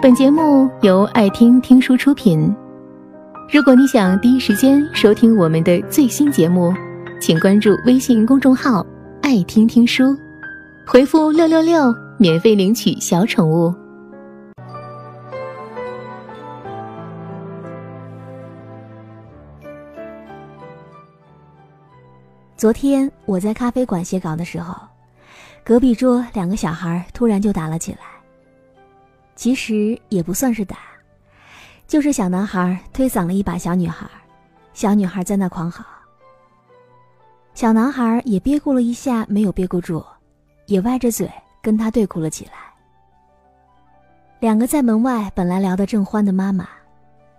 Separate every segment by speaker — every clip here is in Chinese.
Speaker 1: 本节目由爱听听书出品。如果你想第一时间收听我们的最新节目，请关注微信公众号“爱听听书”，回复“六六六”免费领取小宠物。
Speaker 2: 昨天我在咖啡馆写稿的时候，隔壁桌两个小孩突然就打了起来。其实也不算是打，就是小男孩推搡了一把小女孩，小女孩在那狂嚎。小男孩也憋咕了一下，没有憋咕住，也歪着嘴跟他对哭了起来。两个在门外本来聊得正欢的妈妈，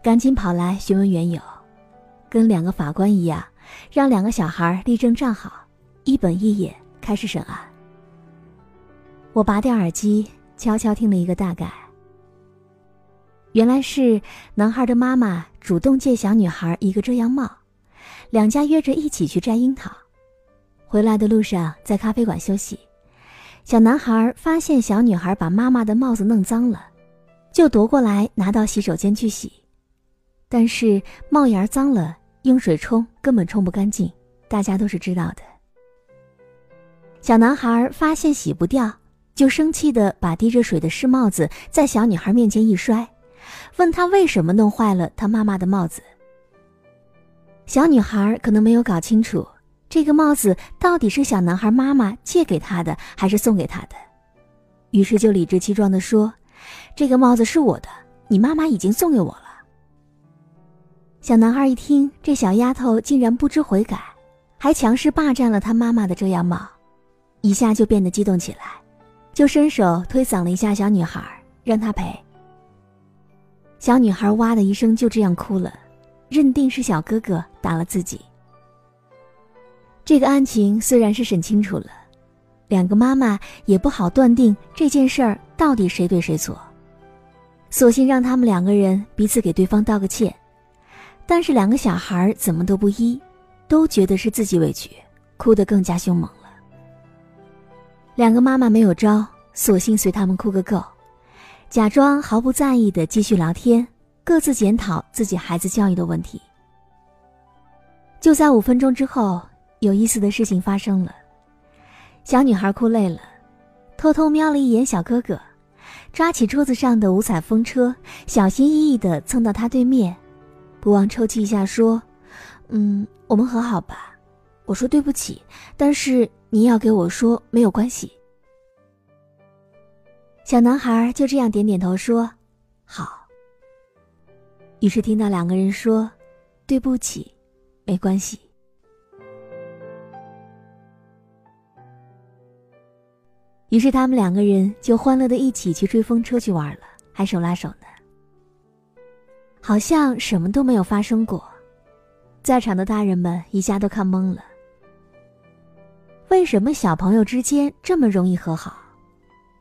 Speaker 2: 赶紧跑来询问缘由，跟两个法官一样，让两个小孩立正站好，一本一眼开始审案。我拔掉耳机，悄悄听了一个大概。原来是男孩的妈妈主动借小女孩一个遮阳帽，两家约着一起去摘樱桃。回来的路上，在咖啡馆休息，小男孩发现小女孩把妈妈的帽子弄脏了，就夺过来拿到洗手间去洗。但是帽檐脏了，用水冲根本冲不干净，大家都是知道的。小男孩发现洗不掉，就生气的把滴着水的湿帽子在小女孩面前一摔。问他为什么弄坏了他妈妈的帽子？小女孩可能没有搞清楚，这个帽子到底是小男孩妈妈借给他的还是送给他的，于是就理直气壮地说：“这个帽子是我的，你妈妈已经送给我了。”小男孩一听，这小丫头竟然不知悔改，还强势霸占了他妈妈的遮阳帽，一下就变得激动起来，就伸手推搡了一下小女孩，让她赔。小女孩哇的一声就这样哭了，认定是小哥哥打了自己。这个案情虽然是审清楚了，两个妈妈也不好断定这件事儿到底谁对谁错，索性让他们两个人彼此给对方道个歉。但是两个小孩怎么都不依，都觉得是自己委屈，哭得更加凶猛了。两个妈妈没有招，索性随他们哭个够。假装毫不在意的继续聊天，各自检讨自己孩子教育的问题。就在五分钟之后，有意思的事情发生了。小女孩哭累了，偷偷瞄了一眼小哥哥，抓起桌子上的五彩风车，小心翼翼的蹭到他对面，不忘抽泣一下说：“嗯，我们和好吧。我说对不起，但是你要给我说没有关系。”小男孩就这样点点头说：“好。”于是听到两个人说：“对不起，没关系。”于是他们两个人就欢乐的一起去追风车去玩了，还手拉手呢，好像什么都没有发生过。在场的大人们一下都看懵了：为什么小朋友之间这么容易和好？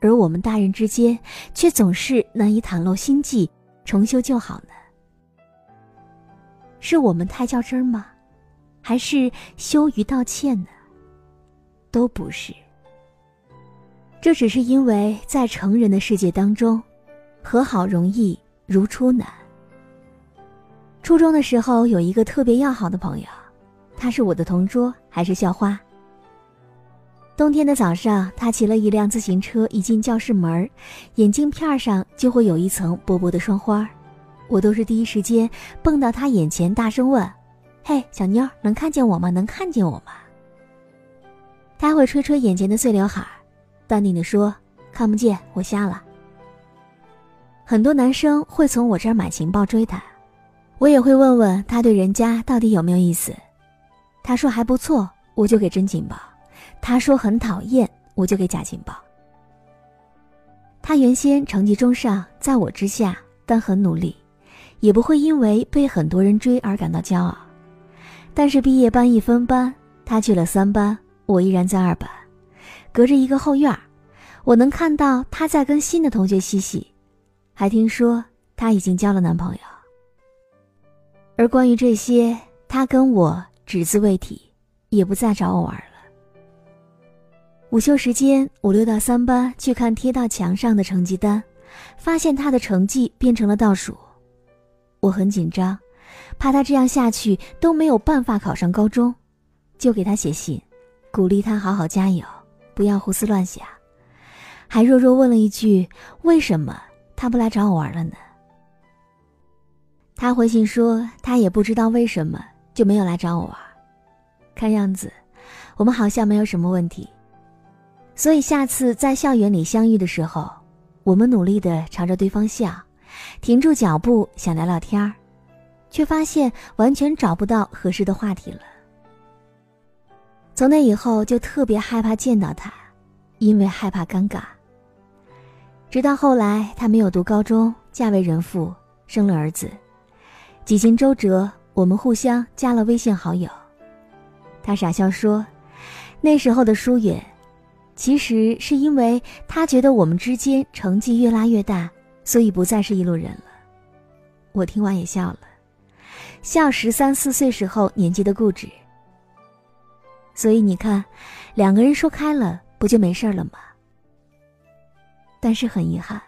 Speaker 2: 而我们大人之间，却总是难以袒露心迹，重修旧好呢？是我们太较真吗？还是羞于道歉呢？都不是。这只是因为在成人的世界当中，和好容易如初难。初中的时候，有一个特别要好的朋友，他是我的同桌，还是校花。冬天的早上，他骑了一辆自行车，一进教室门眼镜片上就会有一层薄薄的霜花我都是第一时间蹦到他眼前，大声问：“嘿，小妞，能看见我吗？能看见我吗？”他会吹吹眼前的碎刘海，淡定地说：“看不见，我瞎了。”很多男生会从我这儿买情报追他，我也会问问他对人家到底有没有意思。他说还不错，我就给真情报。他说很讨厌，我就给假情报。他原先成绩中上，在我之下，但很努力，也不会因为被很多人追而感到骄傲。但是毕业班一分班，他去了三班，我依然在二班，隔着一个后院我能看到他在跟新的同学嬉戏，还听说他已经交了男朋友。而关于这些，他跟我只字未提，也不再找我玩了。午休时间，我溜到三班去看贴到墙上的成绩单，发现他的成绩变成了倒数。我很紧张，怕他这样下去都没有办法考上高中，就给他写信，鼓励他好好加油，不要胡思乱想，还弱弱问了一句：“为什么他不来找我玩了呢？”他回信说他也不知道为什么就没有来找我玩，看样子我们好像没有什么问题，所以下次在校园里相遇的时候，我们努力的朝着对方笑。停住脚步，想聊聊天儿，却发现完全找不到合适的话题了。从那以后，就特别害怕见到他，因为害怕尴尬。直到后来，他没有读高中，嫁为人妇，生了儿子，几经周折，我们互相加了微信好友。他傻笑说：“那时候的疏远，其实是因为他觉得我们之间成绩越拉越大。”所以不再是一路人了。我听完也笑了，笑十三四岁时候年纪的固执。所以你看，两个人说开了，不就没事了吗？但是很遗憾，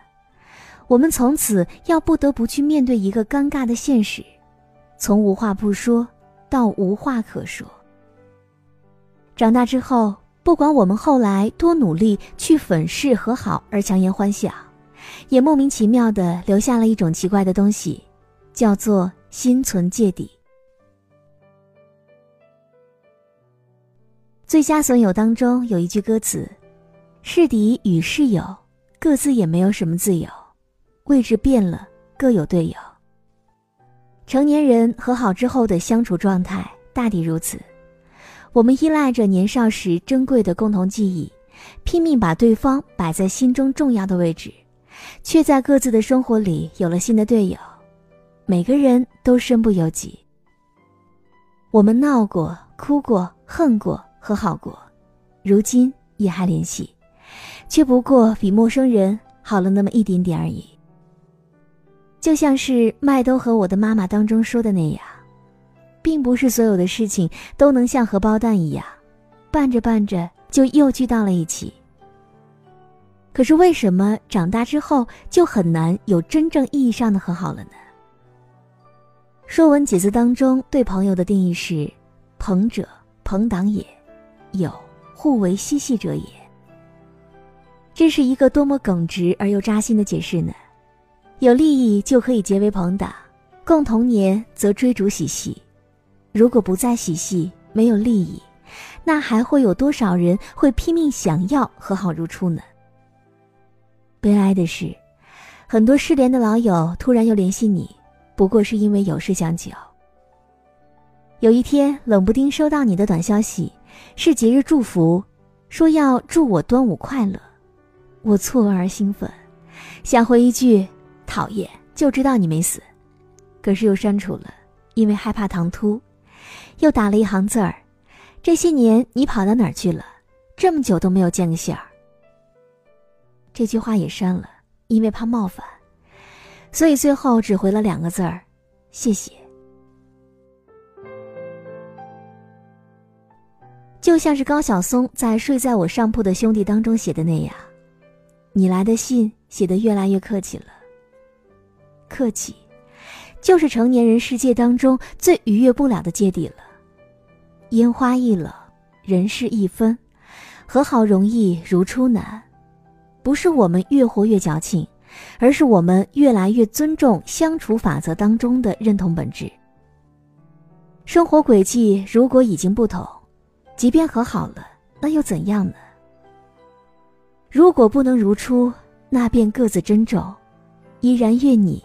Speaker 2: 我们从此要不得不去面对一个尴尬的现实：从无话不说到无话可说。长大之后，不管我们后来多努力去粉饰和好而强颜欢笑。也莫名其妙的留下了一种奇怪的东西，叫做心存芥蒂。最佳损友当中有一句歌词：“是敌与是友，各自也没有什么自由，位置变了，各有队友。”成年人和好之后的相处状态大抵如此，我们依赖着年少时珍贵的共同记忆，拼命把对方摆在心中重要的位置。却在各自的生活里有了新的队友，每个人都身不由己。我们闹过、哭过、恨过、和好过，如今也还联系，却不过比陌生人好了那么一点点而已。就像是麦兜和我的妈妈当中说的那样，并不是所有的事情都能像荷包蛋一样，拌着拌着就又聚到了一起。可是为什么长大之后就很难有真正意义上的和好了呢？《说文解字》当中对朋友的定义是：“朋者，朋党也；友，互为嬉戏者也。”这是一个多么耿直而又扎心的解释呢？有利益就可以结为朋党，共同年则追逐嬉戏。如果不再嬉戏，没有利益，那还会有多少人会拼命想要和好如初呢？悲哀的是，很多失联的老友突然又联系你，不过是因为有事相求。有一天冷不丁收到你的短消息，是节日祝福，说要祝我端午快乐，我错愕而兴奋，想回一句讨厌，就知道你没死，可是又删除了，因为害怕唐突，又打了一行字儿：这些年你跑到哪儿去了？这么久都没有见个信儿。这句话也删了，因为怕冒犯，所以最后只回了两个字儿：“谢谢。”就像是高晓松在睡在我上铺的兄弟当中写的那样：“你来的信写得越来越客气了。客气，就是成年人世界当中最逾越不了的芥蒂了。烟花易冷，人事易分，和好容易如初难。”不是我们越活越矫情，而是我们越来越尊重相处法则当中的认同本质。生活轨迹如果已经不同，即便和好了，那又怎样呢？如果不能如初，那便各自珍重，依然愿你